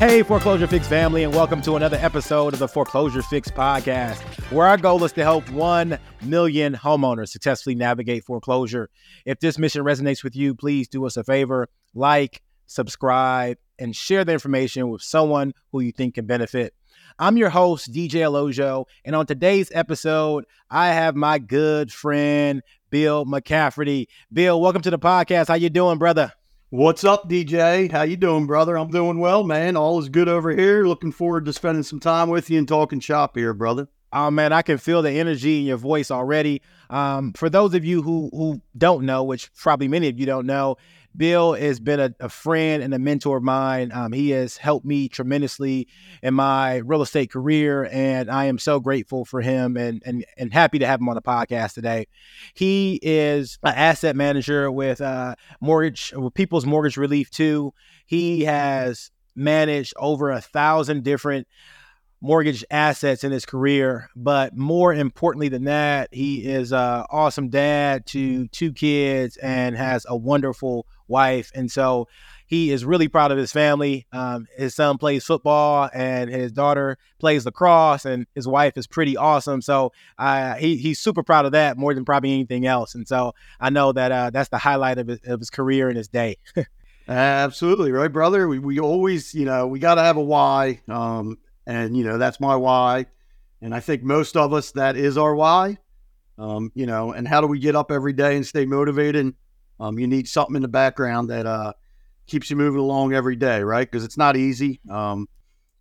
Hey, Foreclosure Fix family, and welcome to another episode of the Foreclosure Fix podcast, where our goal is to help 1 million homeowners successfully navigate foreclosure. If this mission resonates with you, please do us a favor like, subscribe, and share the information with someone who you think can benefit. I'm your host, DJ Olojo, and on today's episode, I have my good friend, Bill McCafferty. Bill, welcome to the podcast. How you doing, brother? What's up, DJ? How you doing, brother? I'm doing well, man. All is good over here. Looking forward to spending some time with you and talking shop here, brother. Oh man, I can feel the energy in your voice already. Um, for those of you who who don't know, which probably many of you don't know, Bill has been a, a friend and a mentor of mine. Um, he has helped me tremendously in my real estate career, and I am so grateful for him and and and happy to have him on the podcast today. He is an asset manager with uh, mortgage with People's Mortgage Relief too. He has managed over a thousand different mortgage assets in his career. But more importantly than that, he is an awesome dad to two kids and has a wonderful wife. And so he is really proud of his family. Um, his son plays football and his daughter plays lacrosse, and his wife is pretty awesome. So uh, he, he's super proud of that more than probably anything else. And so I know that uh, that's the highlight of his, of his career and his day. Absolutely right, brother. We, we always, you know, we got to have a why. Um, and, you know, that's my why. And I think most of us, that is our why. Um, you know, and how do we get up every day and stay motivated? Um, you need something in the background that uh, keeps you moving along every day, right? Because it's not easy. Um,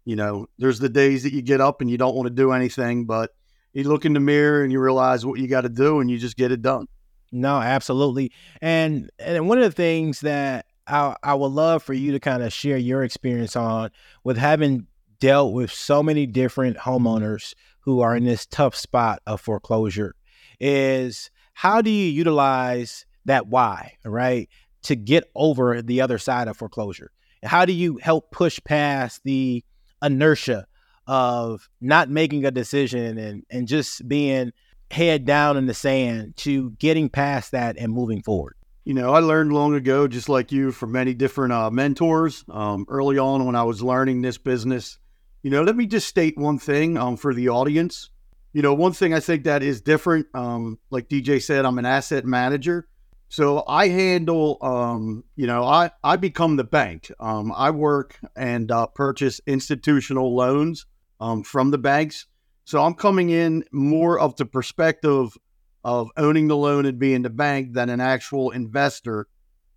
you know, there's the days that you get up and you don't want to do anything, but you look in the mirror and you realize what you got to do and you just get it done. No, absolutely. And and one of the things that I, I would love for you to kind of share your experience on with having dealt with so many different homeowners who are in this tough spot of foreclosure is how do you utilize that why, right, to get over the other side of foreclosure? How do you help push past the inertia of not making a decision and, and just being head down in the sand to getting past that and moving forward? You know, I learned long ago, just like you, from many different uh, mentors. Um, early on, when I was learning this business, you know, let me just state one thing um, for the audience. You know, one thing I think that is different, um, like DJ said, I'm an asset manager. So I handle, um, you know, I, I become the bank. Um, I work and uh, purchase institutional loans um, from the banks. So I'm coming in more of the perspective of owning the loan and being the bank than an actual investor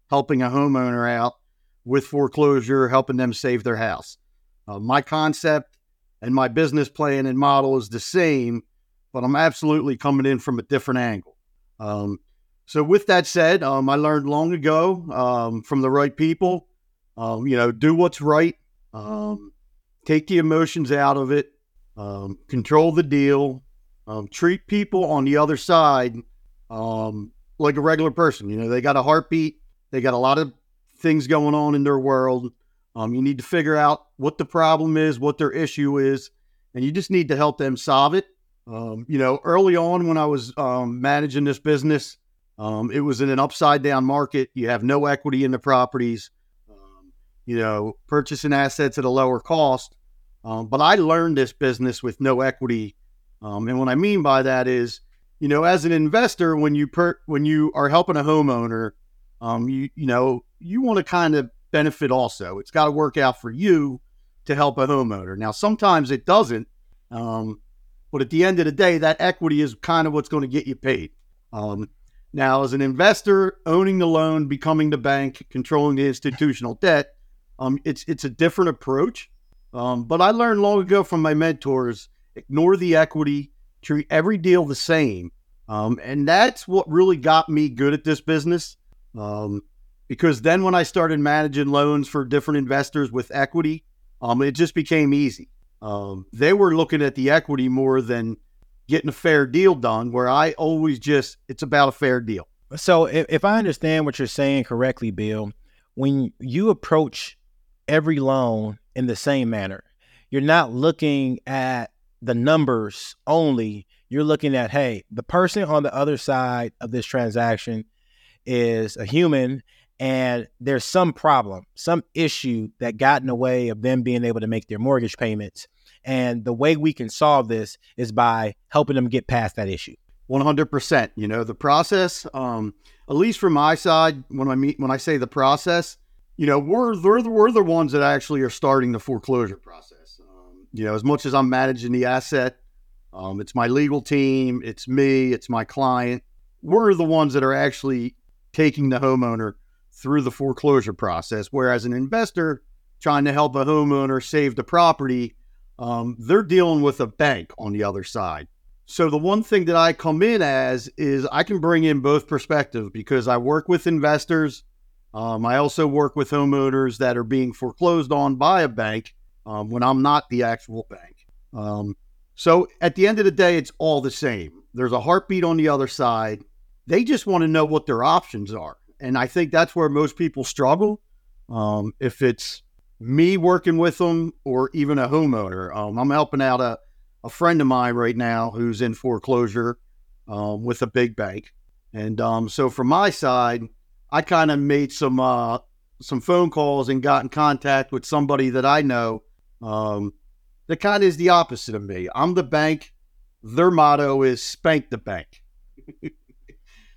helping a homeowner out with foreclosure, helping them save their house. Uh, my concept and my business plan and model is the same, but I'm absolutely coming in from a different angle. Um, so, with that said, um, I learned long ago um, from the right people, um, you know, do what's right, um, take the emotions out of it, um, control the deal, treat people on the other side like a regular person. You know, they got a heartbeat, they got a lot of things going on in their world. Um, you need to figure out what the problem is, what their issue is, and you just need to help them solve it. Um, you know, early on when I was um, managing this business, um, it was in an upside down market. You have no equity in the properties, um, you know, purchasing assets at a lower cost. Um, but I learned this business with no equity. and what I mean by that is, you know, as an investor, when you per- when you are helping a homeowner, you you know, you want to kind of benefit also. It's got to work out for you to help a homeowner. Now, sometimes it doesn't, um, but at the end of the day, that equity is kind of what's going to get you paid. Now, as an investor, owning the loan, becoming the bank, controlling the institutional debt, um, it's it's a different approach. Um, but I learned long ago from my mentors: ignore the equity, treat every deal the same, um, and that's what really got me good at this business. Um, because then when I started managing loans for different investors with equity, um, it just became easy. Um, they were looking at the equity more than getting a fair deal done, where I always just, it's about a fair deal. So if, if I understand what you're saying correctly, Bill, when you approach every loan in the same manner, you're not looking at the numbers only. You're looking at, hey, the person on the other side of this transaction is a human and there's some problem, some issue that got in the way of them being able to make their mortgage payments. And the way we can solve this is by helping them get past that issue. 100%. You know, the process, um, at least from my side, when I meet, when I say the process, you know, we're, we're, we're the ones that actually are starting the foreclosure process. Um, you know, as much as I'm managing the asset, um, it's my legal team, it's me, it's my client. We're the ones that are actually taking the homeowner through the foreclosure process. Whereas an investor trying to help a homeowner save the property, um, they're dealing with a bank on the other side. So the one thing that I come in as is I can bring in both perspectives because I work with investors. Um, I also work with homeowners that are being foreclosed on by a bank um, when I'm not the actual bank. Um, so at the end of the day, it's all the same. There's a heartbeat on the other side. They just want to know what their options are. And I think that's where most people struggle. Um, if it's me working with them or even a homeowner, um, I'm helping out a, a friend of mine right now who's in foreclosure um, with a big bank. And um, so from my side, I kind of made some uh, some phone calls and got in contact with somebody that I know um, that kind of is the opposite of me. I'm the bank. Their motto is spank the bank.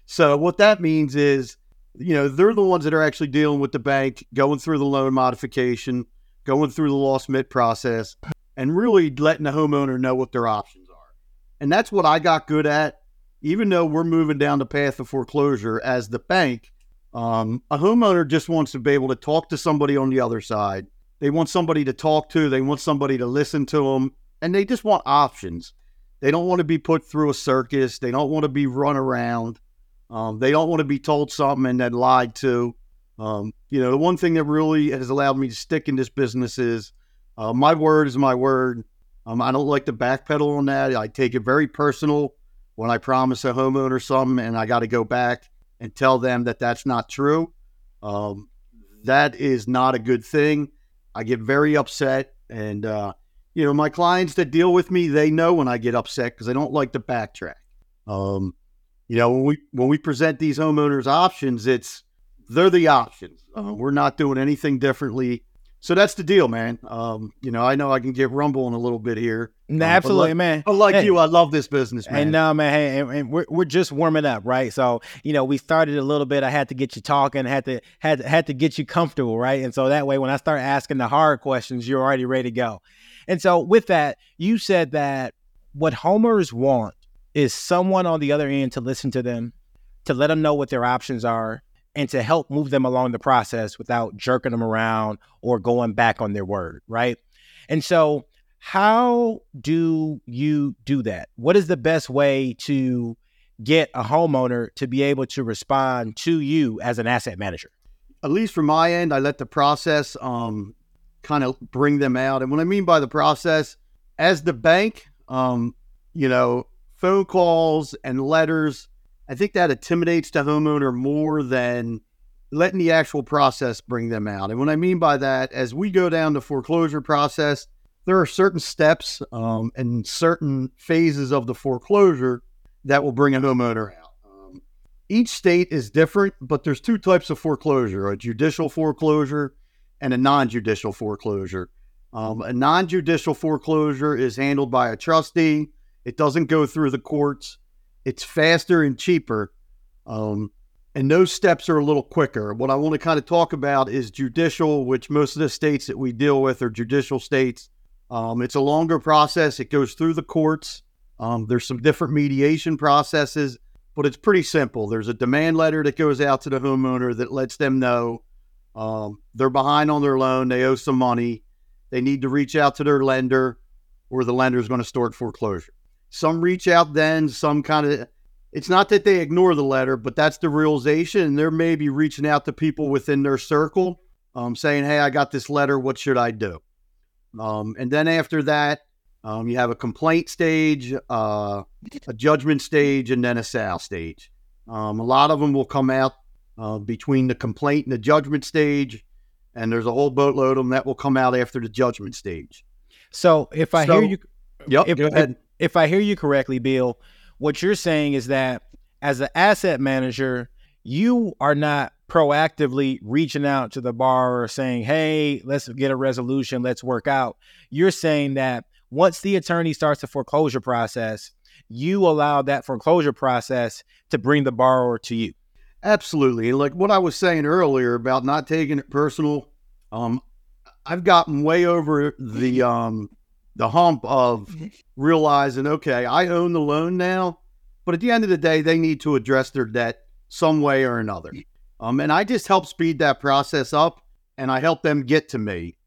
so what that means is, you know, they're the ones that are actually dealing with the bank, going through the loan modification, going through the loss mit process, and really letting the homeowner know what their options are. And that's what I got good at. Even though we're moving down the path of foreclosure as the bank, um, a homeowner just wants to be able to talk to somebody on the other side they want somebody to talk to, they want somebody to listen to them, and they just want options. They don't want to be put through a circus, they don't want to be run around. Um, they don't want to be told something and then lied to. Um, you know, the one thing that really has allowed me to stick in this business is uh, my word is my word. Um, I don't like to backpedal on that. I take it very personal when I promise a homeowner something and I got to go back and tell them that that's not true. Um, that is not a good thing. I get very upset. And, uh, you know, my clients that deal with me, they know when I get upset because I don't like to backtrack. Um, you know, when we when we present these homeowners options, it's they're the options. Uh, we're not doing anything differently so that's the deal, man. Um, you know, I know I can get rumbling a little bit here. Um, Absolutely, like, man. like hey. you, I love this business, man. And no, uh, man, hey, and, and, we're we're just warming up, right? So, you know, we started a little bit. I had to get you talking, had to had had to get you comfortable, right? And so that way, when I start asking the hard questions, you're already ready to go. And so, with that, you said that what homers want is someone on the other end to listen to them, to let them know what their options are, and to help move them along the process without jerking them around or going back on their word, right? And so, how do you do that? What is the best way to get a homeowner to be able to respond to you as an asset manager? At least from my end, I let the process um, kind of bring them out. And what I mean by the process, as the bank, um, you know, phone calls and letters I think that intimidates the homeowner more than letting the actual process bring them out. And what I mean by that, as we go down the foreclosure process, there are certain steps um, and certain phases of the foreclosure that will bring a homeowner out. Um, each state is different, but there's two types of foreclosure: a judicial foreclosure and a non-judicial foreclosure. Um, a non-judicial foreclosure is handled by a trustee. It doesn't go through the courts. It's faster and cheaper. Um, and those steps are a little quicker. What I want to kind of talk about is judicial, which most of the states that we deal with are judicial states. Um, it's a longer process, it goes through the courts. Um, there's some different mediation processes, but it's pretty simple. There's a demand letter that goes out to the homeowner that lets them know um, they're behind on their loan, they owe some money, they need to reach out to their lender, or the lender is going to start foreclosure. Some reach out then, some kind of it's not that they ignore the letter, but that's the realization. And they're maybe reaching out to people within their circle, um, saying, Hey, I got this letter. What should I do? Um, and then after that, um, you have a complaint stage, uh, a judgment stage, and then a sale stage. Um, a lot of them will come out uh, between the complaint and the judgment stage, and there's a whole boatload of them that will come out after the judgment stage. So if I so, hear you, yep, if, go ahead if I hear you correctly, Bill, what you're saying is that as an asset manager, you are not proactively reaching out to the borrower saying, Hey, let's get a resolution, let's work out. You're saying that once the attorney starts the foreclosure process, you allow that foreclosure process to bring the borrower to you. Absolutely. Like what I was saying earlier about not taking it personal, um, I've gotten way over the um, the hump of realizing, okay, I own the loan now, but at the end of the day, they need to address their debt some way or another. Um, and I just help speed that process up and I help them get to me.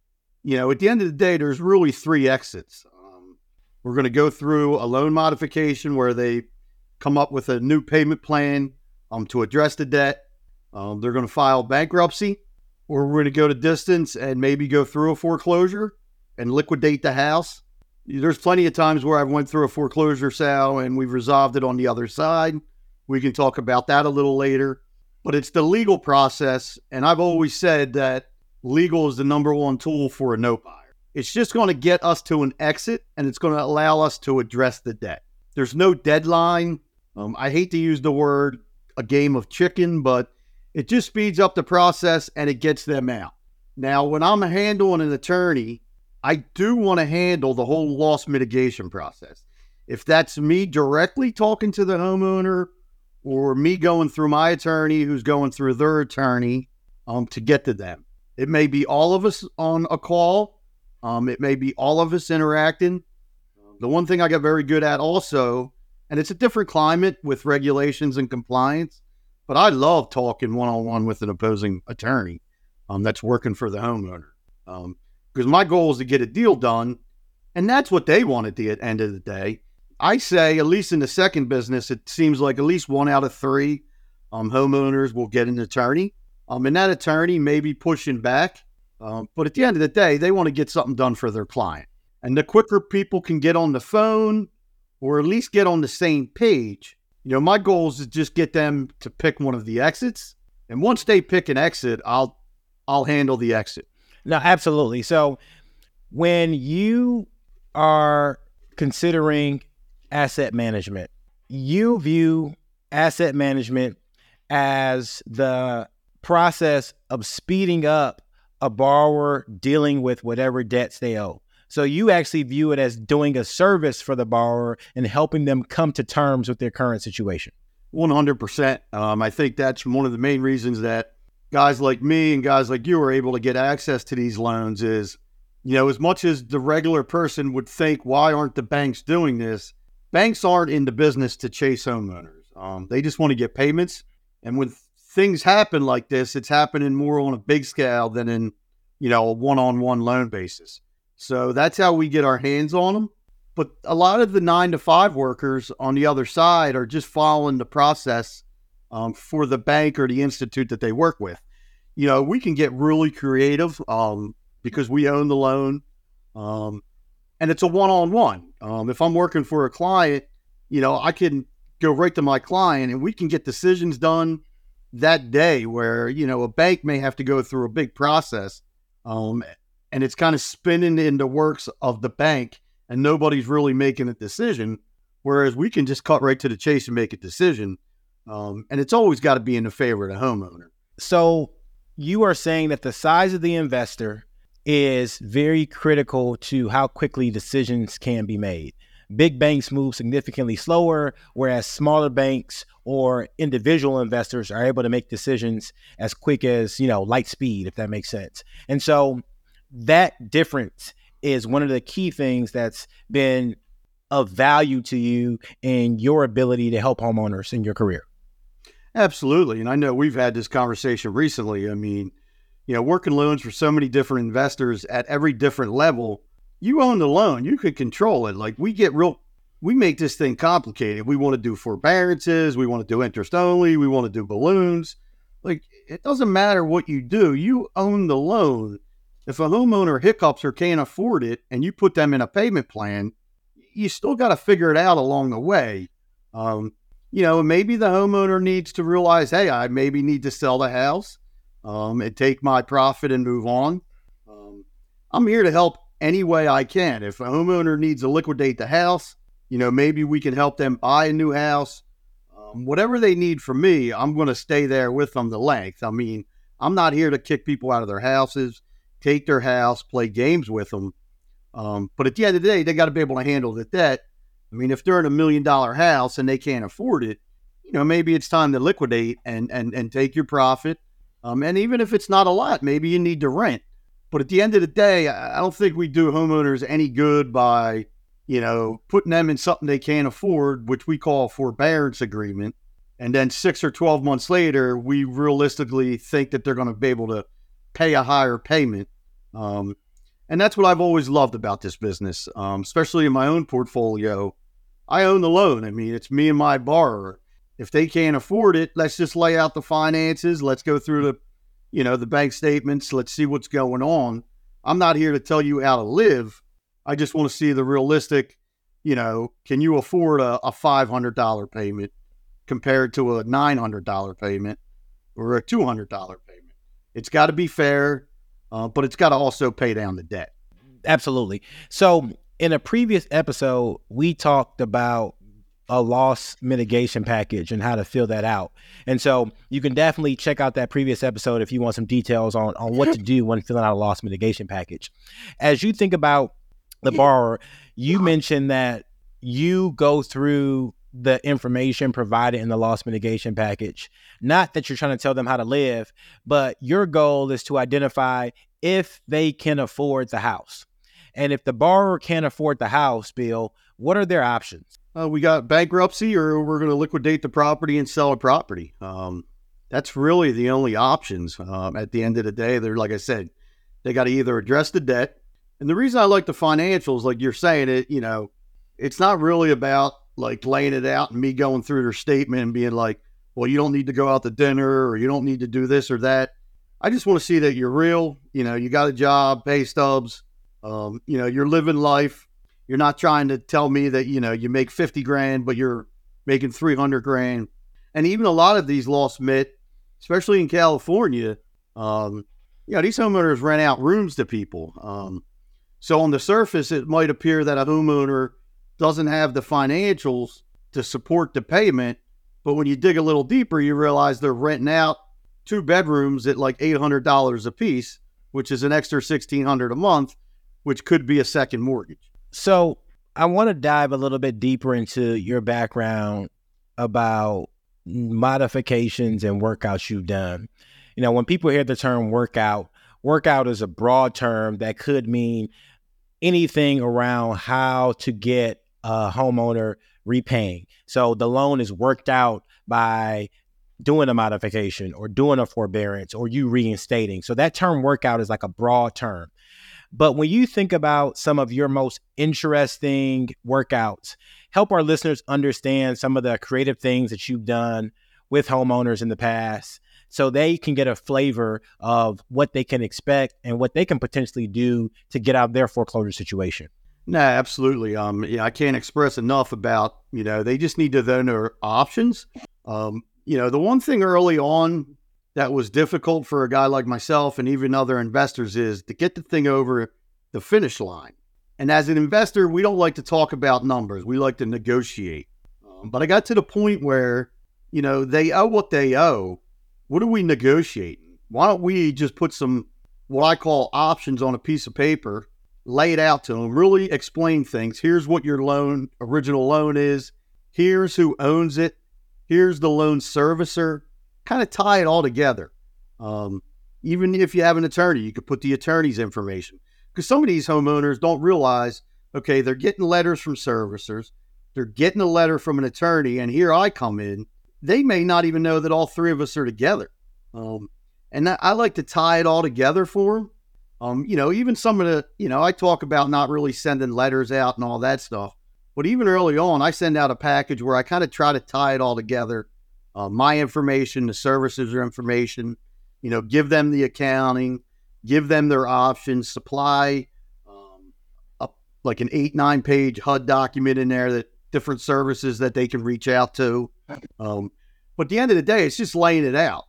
You know, at the end of the day, there's really three exits. Um, we're going to go through a loan modification where they come up with a new payment plan um, to address the debt. Um, they're going to file bankruptcy, or we're going to go to distance and maybe go through a foreclosure and liquidate the house. There's plenty of times where I've went through a foreclosure sale and we've resolved it on the other side. We can talk about that a little later but it's the legal process. And I've always said that legal is the number one tool for a note buyer. It's just going to get us to an exit and it's going to allow us to address the debt. There's no deadline. Um, I hate to use the word a game of chicken, but it just speeds up the process and it gets them out. Now, when I'm handling an attorney, I do want to handle the whole loss mitigation process. If that's me directly talking to the homeowner or me going through my attorney who's going through their attorney um, to get to them. It may be all of us on a call. Um, it may be all of us interacting. The one thing I got very good at also, and it's a different climate with regulations and compliance, but I love talking one on one with an opposing attorney um, that's working for the homeowner. Because my goal is to get a deal done, and that's what they want at the end of the day. I say, at least in the second business, it seems like at least one out of three um, homeowners will get an attorney. Um, and that attorney may be pushing back. Um, but at the end of the day, they want to get something done for their client. And the quicker people can get on the phone or at least get on the same page, you know, my goal is to just get them to pick one of the exits. And once they pick an exit, I'll I'll handle the exit. No, absolutely. So when you are considering asset management. You view asset management as the process of speeding up a borrower dealing with whatever debts they owe. So you actually view it as doing a service for the borrower and helping them come to terms with their current situation. 100%. Um, I think that's one of the main reasons that guys like me and guys like you are able to get access to these loans is, you know, as much as the regular person would think, why aren't the banks doing this? banks aren't in the business to chase homeowners. Um, they just want to get payments. And when things happen like this, it's happening more on a big scale than in, you know, a one-on-one loan basis. So that's how we get our hands on them. But a lot of the nine to five workers on the other side are just following the process um, for the bank or the institute that they work with. You know, we can get really creative um, because we own the loan. Um, and it's a one-on-one. Um, if I'm working for a client, you know, I can go right to my client and we can get decisions done that day. Where you know a bank may have to go through a big process, um, and it's kind of spinning in the works of the bank, and nobody's really making a decision. Whereas we can just cut right to the chase and make a decision, um, and it's always got to be in the favor of the homeowner. So you are saying that the size of the investor is very critical to how quickly decisions can be made. Big banks move significantly slower, whereas smaller banks or individual investors are able to make decisions as quick as, you know, light speed, if that makes sense. And so that difference is one of the key things that's been of value to you in your ability to help homeowners in your career. Absolutely. And I know we've had this conversation recently. I mean, you know, working loans for so many different investors at every different level, you own the loan, you could control it. Like we get real, we make this thing complicated. We want to do forbearances, we want to do interest only, we want to do balloons. Like it doesn't matter what you do, you own the loan. If a homeowner hiccups or can't afford it and you put them in a payment plan, you still got to figure it out along the way. Um, you know, maybe the homeowner needs to realize, hey, I maybe need to sell the house um, and take my profit and move on. Um, I'm here to help any way I can. If a homeowner needs to liquidate the house, you know, maybe we can help them buy a new house. Um, whatever they need from me, I'm going to stay there with them the length. I mean, I'm not here to kick people out of their houses, take their house, play games with them. Um, but at the end of the day, they got to be able to handle the debt. I mean, if they're in a million dollar house and they can't afford it, you know, maybe it's time to liquidate and and and take your profit. Um, and even if it's not a lot, maybe you need to rent. But at the end of the day, I don't think we do homeowners any good by, you know, putting them in something they can't afford, which we call a forbearance agreement. And then six or 12 months later, we realistically think that they're going to be able to pay a higher payment. Um, and that's what I've always loved about this business, um, especially in my own portfolio. I own the loan. I mean, it's me and my borrower. If they can't afford it, let's just lay out the finances. Let's go through the, you know, the bank statements. Let's see what's going on. I'm not here to tell you how to live. I just want to see the realistic, you know, can you afford a, a $500 payment compared to a $900 payment or a $200 payment? It's got to be fair, uh, but it's got to also pay down the debt. Absolutely. So, in a previous episode, we talked about a loss mitigation package and how to fill that out. And so you can definitely check out that previous episode if you want some details on, on what to do when filling out a loss mitigation package. As you think about the borrower, you mentioned that you go through the information provided in the loss mitigation package. Not that you're trying to tell them how to live, but your goal is to identify if they can afford the house. And if the borrower can't afford the house, Bill, what are their options? uh, we got bankruptcy or we're going to liquidate the property and sell a property. Um, that's really the only options. Um, at the end of the day, they're like I said, they got to either address the debt. And the reason I like the financials, like you're saying it, you know, it's not really about like laying it out and me going through their statement and being like, well, you don't need to go out to dinner or you don't need to do this or that. I just want to see that you're real. You know, you got a job, pay stubs. Um, you know, you're living life you're not trying to tell me that, you know, you make 50 grand, but you're making 300 grand. And even a lot of these loss mit, especially in California, um, you know, these homeowners rent out rooms to people. Um, so on the surface, it might appear that a homeowner doesn't have the financials to support the payment. But when you dig a little deeper, you realize they're renting out two bedrooms at like $800 a piece, which is an extra 1600 a month, which could be a second mortgage. So I want to dive a little bit deeper into your background about modifications and workouts you've done. You know, when people hear the term workout, workout is a broad term that could mean anything around how to get a homeowner repaying. So the loan is worked out by doing a modification or doing a forbearance or you reinstating. So that term workout is like a broad term. But when you think about some of your most interesting workouts, help our listeners understand some of the creative things that you've done with homeowners in the past so they can get a flavor of what they can expect and what they can potentially do to get out of their foreclosure situation. No, absolutely. Um, yeah, I can't express enough about you know they just need to know their options. Um, you know, the one thing early on that was difficult for a guy like myself and even other investors is to get the thing over the finish line. And as an investor, we don't like to talk about numbers. We like to negotiate. Um, but I got to the point where, you know, they owe what they owe. What are we negotiating? Why don't we just put some what I call options on a piece of paper, lay it out to them, really explain things. Here's what your loan, original loan is. Here's who owns it. Here's the loan servicer kind of tie it all together. Um, even if you have an attorney, you could put the attorney's information because some of these homeowners don't realize, okay, they're getting letters from servicers, they're getting a letter from an attorney, and here I come in. They may not even know that all three of us are together. Um, and I like to tie it all together for them. Um, you know, even some of the, you know, I talk about not really sending letters out and all that stuff. But even early on, I send out a package where I kind of try to tie it all together uh, my information, the services or information, you know, give them the accounting, give them their options, supply um, a, like an eight, nine page HUD document in there that different services that they can reach out to. Um, but at the end of the day, it's just laying it out.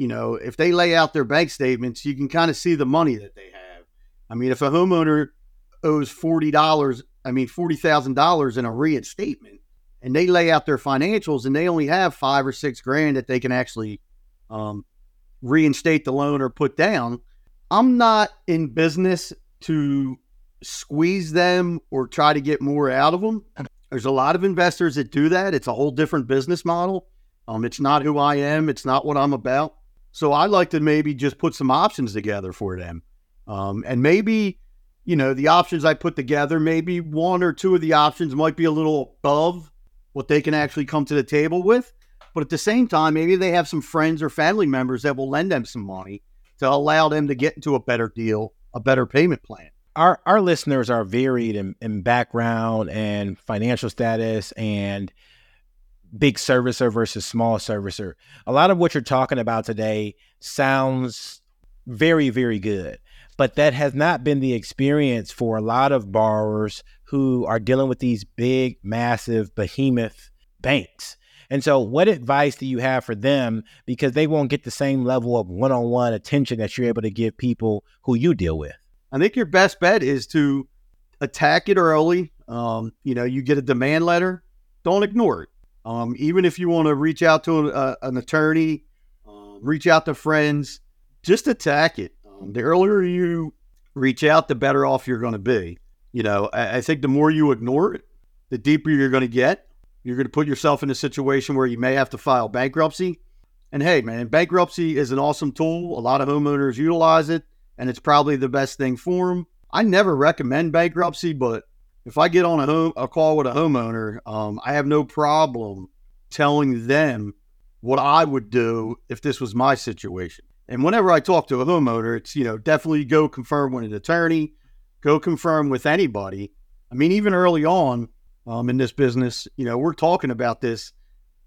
You know, if they lay out their bank statements, you can kind of see the money that they have. I mean, if a homeowner owes $40, I mean, $40,000 in a reinstatement, and they lay out their financials and they only have five or six grand that they can actually um, reinstate the loan or put down. I'm not in business to squeeze them or try to get more out of them. There's a lot of investors that do that. It's a whole different business model. Um, it's not who I am. It's not what I'm about. So I'd like to maybe just put some options together for them. Um, and maybe, you know, the options I put together, maybe one or two of the options might be a little above what they can actually come to the table with. But at the same time, maybe they have some friends or family members that will lend them some money to allow them to get into a better deal, a better payment plan our our listeners are varied in, in background and financial status and big servicer versus small servicer. A lot of what you're talking about today sounds very, very good. But that has not been the experience for a lot of borrowers who are dealing with these big, massive, behemoth banks. And so, what advice do you have for them? Because they won't get the same level of one on one attention that you're able to give people who you deal with. I think your best bet is to attack it early. Um, you know, you get a demand letter, don't ignore it. Um, even if you want to reach out to a, an attorney, uh, reach out to friends, just attack it. Um, the earlier you reach out, the better off you're going to be. You know, I, I think the more you ignore it, the deeper you're going to get. You're going to put yourself in a situation where you may have to file bankruptcy. And hey, man, bankruptcy is an awesome tool. A lot of homeowners utilize it and it's probably the best thing for them. I never recommend bankruptcy, but if I get on a home a call with a homeowner, um, I have no problem telling them what I would do if this was my situation. And whenever I talk to a homeowner, it's you know definitely go confirm with an attorney, go confirm with anybody. I mean, even early on um, in this business, you know, we're talking about this.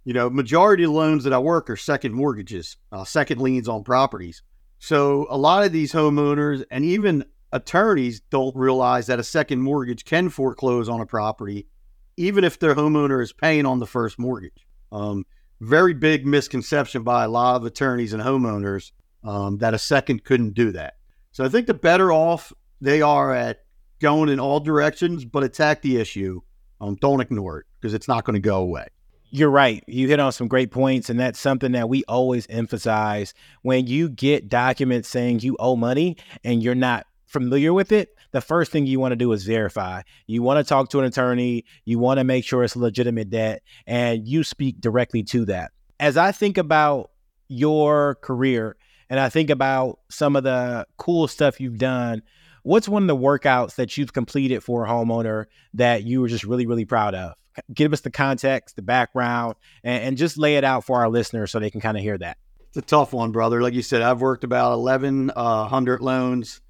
You know, majority of loans that I work are second mortgages, uh, second liens on properties. So a lot of these homeowners and even attorneys don't realize that a second mortgage can foreclose on a property, even if their homeowner is paying on the first mortgage. Um, very big misconception by a lot of attorneys and homeowners um, that a second couldn't do that. So I think the better off they are at going in all directions, but attack the issue. Um, don't ignore it because it's not going to go away you're right. You hit on some great points, and that's something that we always emphasize. When you get documents saying you owe money and you're not familiar with it, the first thing you want to do is verify. You want to talk to an attorney, you want to make sure it's legitimate debt, and you speak directly to that. As I think about your career and I think about some of the cool stuff you've done, what's one of the workouts that you've completed for a homeowner that you were just really, really proud of? give us the context, the background, and, and just lay it out for our listeners so they can kind of hear that. It's a tough one, brother. Like you said, I've worked about 1,100 uh, loans.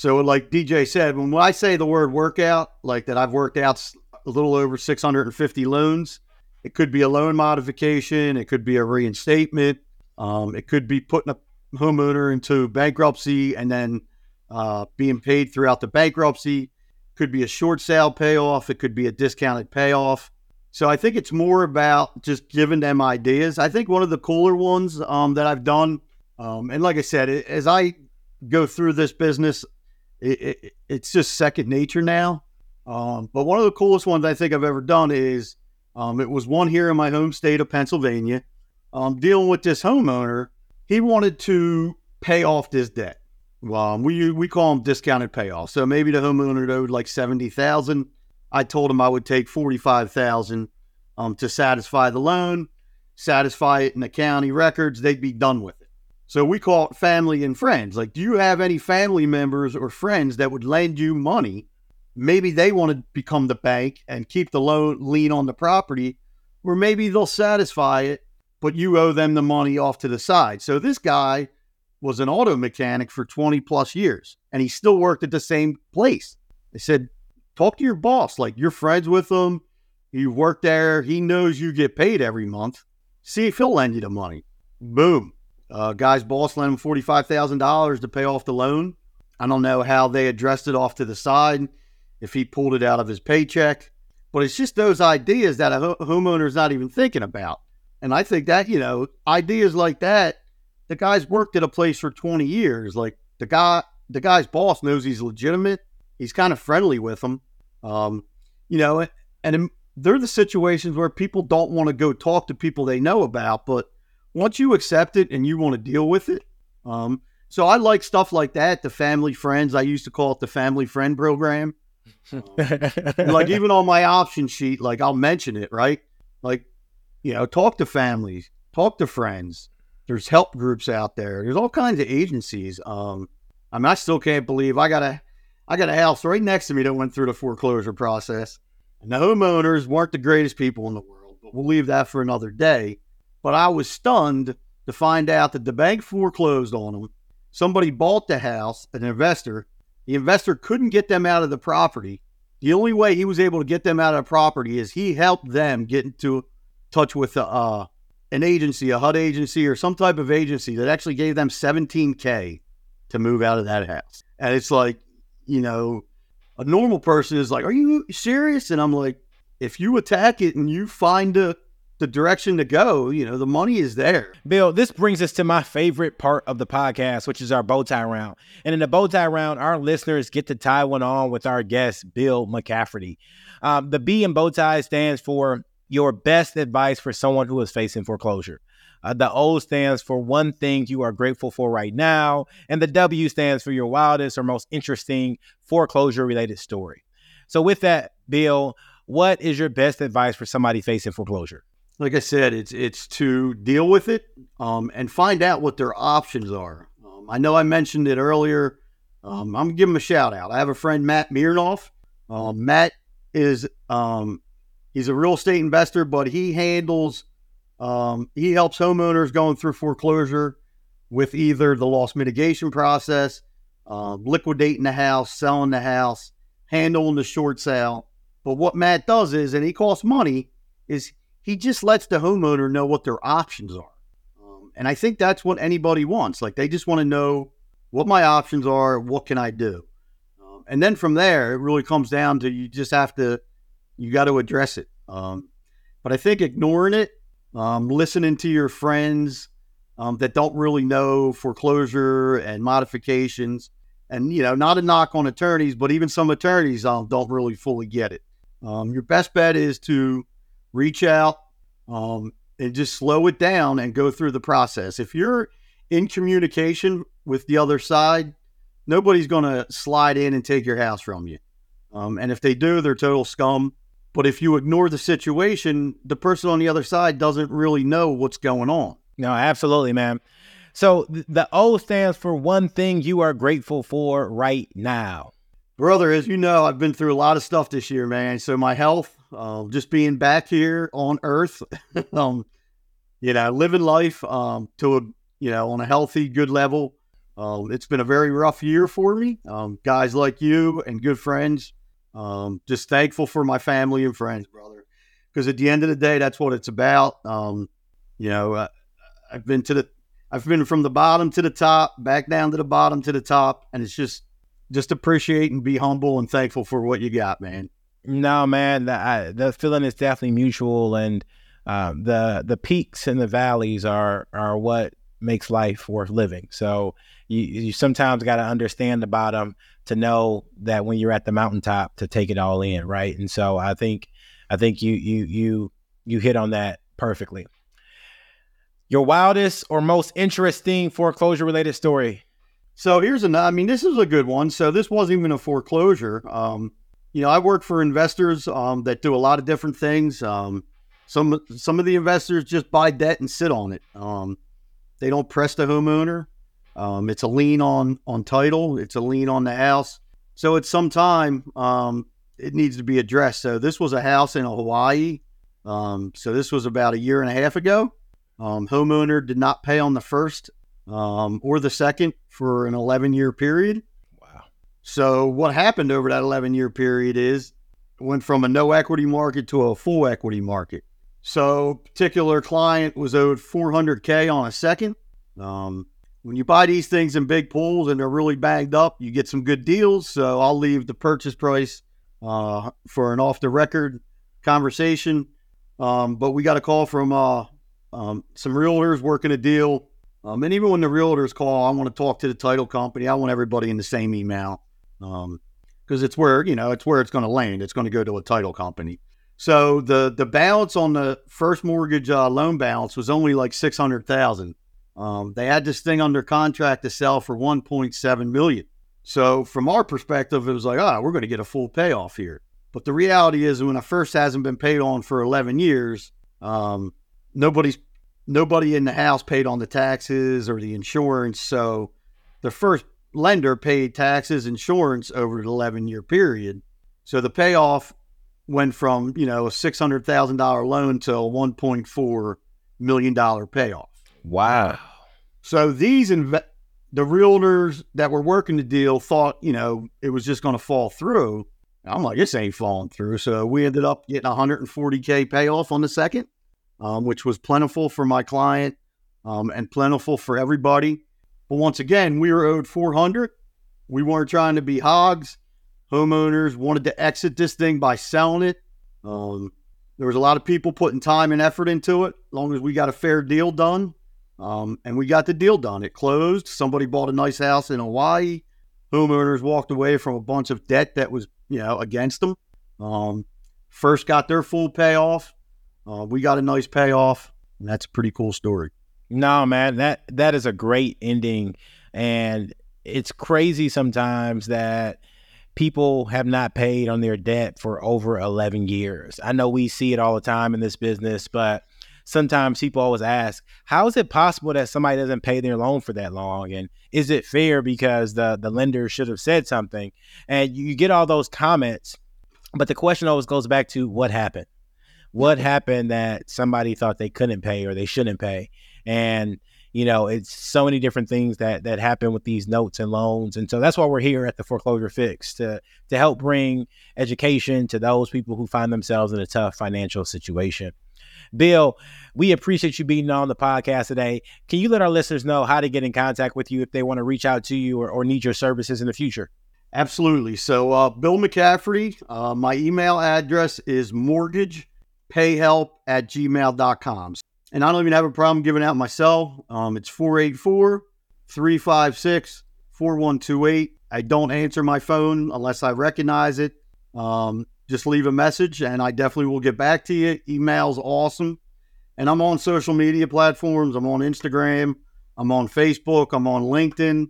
So, like DJ said, when I say the word workout, like that, I've worked out a little over 650 loans. It could be a loan modification, it could be a reinstatement, um, it could be putting a homeowner into bankruptcy and then uh, being paid throughout the bankruptcy could be a short sale payoff, it could be a discounted payoff. So I think it's more about just giving them ideas. I think one of the cooler ones um, that I've done, um, and like I said, as I go through this business, it, it, it's just second nature now. Um, but one of the coolest ones I think I've ever done is um, it was one here in my home state of Pennsylvania. Um, dealing with this homeowner, he wanted to pay off this debt. Um, we we call them discounted payoff. So maybe the homeowner owed like seventy thousand. I told him I would take forty five thousand um, to satisfy the loan, satisfy it in the county records. They'd be done with it. So we call it family and friends. Like, do you have any family members or friends that would lend you money? Maybe they want to become the bank and keep the loan lien on the property, or maybe they'll satisfy it, but you owe them the money off to the side. So this guy was an auto mechanic for 20 plus years and he still worked at the same place. They said, talk to your boss. Like you're friends with him. You work there. He knows you get paid every month. See if he'll lend you the money. Boom. Uh, guy's boss lent him $45,000 to pay off the loan. I don't know how they addressed it off to the side, if he pulled it out of his paycheck. But it's just those ideas that a ho- homeowner's not even thinking about. And I think that, you know, ideas like that the guy's worked at a place for 20 years. Like the guy, the guy's boss knows he's legitimate. He's kind of friendly with him. Um, you know, and they're the situations where people don't want to go talk to people they know about, but once you accept it and you want to deal with it, um, so I like stuff like that. The family friends, I used to call it the family friend program. Um, like even on my option sheet, like I'll mention it, right? Like, you know, talk to families, talk to friends. There's help groups out there. There's all kinds of agencies. Um, I mean, I still can't believe I got a, I got a house right next to me that went through the foreclosure process. And the homeowners weren't the greatest people in the world, but we'll leave that for another day. But I was stunned to find out that the bank foreclosed on them. Somebody bought the house, an investor. The investor couldn't get them out of the property. The only way he was able to get them out of the property is he helped them get into touch with a, uh, an agency, a HUD agency, or some type of agency that actually gave them 17K to move out of that house. And it's like, you know, a normal person is like, Are you serious? And I'm like, If you attack it and you find a the direction to go, you know, the money is there. Bill, this brings us to my favorite part of the podcast, which is our bow tie round. And in the bow tie round, our listeners get to tie one on with our guest, Bill McCafferty. Um, the B in bow tie stands for your best advice for someone who is facing foreclosure. Uh, the O stands for one thing you are grateful for right now. And the W stands for your wildest or most interesting foreclosure related story. So, with that, Bill, what is your best advice for somebody facing foreclosure? Like I said, it's it's to deal with it um, and find out what their options are. Um, I know I mentioned it earlier. Um, I'm gonna give him a shout out. I have a friend, Matt Mirnoff. Um, Matt is um, he's a real estate investor, but he handles um, he helps homeowners going through foreclosure with either the loss mitigation process, uh, liquidating the house, selling the house, handling the short sale. But what Matt does is, and he costs money, is he just lets the homeowner know what their options are. Um, and I think that's what anybody wants. Like they just want to know what my options are, what can I do? Um, and then from there, it really comes down to you just have to, you got to address it. Um, but I think ignoring it, um, listening to your friends um, that don't really know foreclosure and modifications, and you know, not a knock on attorneys, but even some attorneys um, don't really fully get it. your best bet is to reach out um, and just slow it down and go through the process. If you're in communication with the other side, nobody's going to slide in and take your house from you. Um, and if they do, they're total scum. But if you ignore the situation, the person on the other side doesn't really know what's going on. No, absolutely, man. So the O stands for one thing you are grateful for right now. Brother, as you know, I've been through a lot of stuff this year, man. So my health, uh, just being back here on Earth, um, you know, living life um, to a you know on a healthy, good level. Um, it's been a very rough year for me. Um, guys like you and good friends. Um, just thankful for my family and friends, brother. Because at the end of the day, that's what it's about. Um, you know, uh, I've been to the, I've been from the bottom to the top, back down to the bottom to the top, and it's just, just appreciate and be humble and thankful for what you got, man. No, man, the, I, the feeling is definitely mutual, and um, the the peaks and the valleys are are what makes life worth living. So you, you sometimes got to understand the bottom to know that when you're at the mountaintop to take it all in, right? And so I think I think you you you you hit on that perfectly. Your wildest or most interesting foreclosure related story. So here's a I mean this is a good one. So this wasn't even a foreclosure. Um, you know, I work for investors um, that do a lot of different things. Um, some some of the investors just buy debt and sit on it. Um, they don't press the homeowner. Um, it's a lien on on title. It's a lien on the house. So at some time, um, it needs to be addressed. So this was a house in Hawaii. Um, so this was about a year and a half ago. homeowner did not pay on the first or the second for an 11 year period. So what happened over that 11 year period is went from a no equity market to a full equity market. So particular client was owed 400k on a second. Um, when you buy these things in big pools and they're really bagged up, you get some good deals. So I'll leave the purchase price uh, for an off the record conversation. Um, but we got a call from uh, um, some realtors working a deal. Um, and even when the realtors call, I want to talk to the title company. I want everybody in the same email because um, it's where you know it's where it's going to land. It's going to go to a title company. So the the balance on the first mortgage uh, loan balance was only like six hundred thousand. Um, they had this thing under contract to sell for one point seven million. So from our perspective, it was like, ah, oh, we're going to get a full payoff here. But the reality is, when a first hasn't been paid on for eleven years, um, nobody's nobody in the house paid on the taxes or the insurance. So the first lender paid taxes, insurance over an eleven year period. So the payoff went from you know a six hundred thousand dollar loan to a one point four million dollar payoff. Wow! So these inve- the realtors that were working the deal thought you know it was just going to fall through. I'm like, this ain't falling through. So we ended up getting 140k payoff on the second, um, which was plentiful for my client um, and plentiful for everybody. But once again, we were owed 400. We weren't trying to be hogs homeowners wanted to exit this thing by selling it. Um, there was a lot of people putting time and effort into it. As long as we got a fair deal done, um, and we got the deal done. It closed. Somebody bought a nice house in Hawaii. Homeowners walked away from a bunch of debt that was, you know, against them. Um, first got their full payoff. Uh, we got a nice payoff, and that's a pretty cool story. No, man, that that is a great ending, and it's crazy sometimes that people have not paid on their debt for over 11 years. I know we see it all the time in this business, but sometimes people always ask, how is it possible that somebody doesn't pay their loan for that long? And is it fair because the, the lender should have said something? And you get all those comments, but the question always goes back to what happened? What mm-hmm. happened that somebody thought they couldn't pay or they shouldn't pay? And you know it's so many different things that that happen with these notes and loans. And so that's why we're here at the foreclosure fix to to help bring education to those people who find themselves in a tough financial situation. Bill we appreciate you being on the podcast today. Can you let our listeners know how to get in contact with you if they want to reach out to you or, or need your services in the future? Absolutely. So uh, bill mccafferty uh, my email address is mortgagepayhelp at gmail.com and I don't even have a problem giving out my cell. Um, it's 484 356 4128. I don't answer my phone unless I recognize it. Um, just leave a message and I definitely will get back to you. Email's awesome. And I'm on social media platforms. I'm on Instagram. I'm on Facebook. I'm on LinkedIn.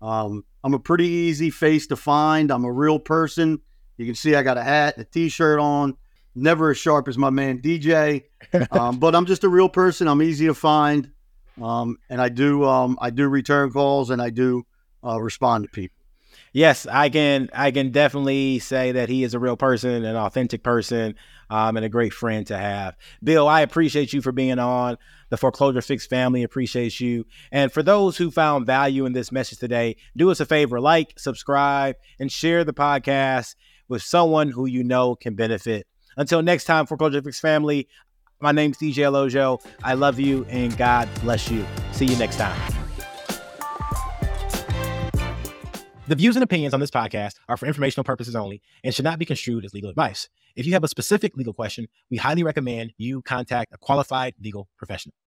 Um, I'm a pretty easy face to find. I'm a real person. You can see I got a hat, a t shirt on never as sharp as my man DJ, um, but I'm just a real person. I'm easy to find, um, and I do um, I do return calls and I do uh, respond to people. Yes, I can. I can definitely say that he is a real person, an authentic person, um, and a great friend to have. Bill, I appreciate you for being on the Foreclosure Fix family. appreciates you. And for those who found value in this message today, do us a favor: like, subscribe, and share the podcast with someone who you know can benefit until next time, Foreclosure Fix family, my name's DJ Olojo. I love you and God bless you. See you next time. The views and opinions on this podcast are for informational purposes only and should not be construed as legal advice. If you have a specific legal question, we highly recommend you contact a qualified legal professional.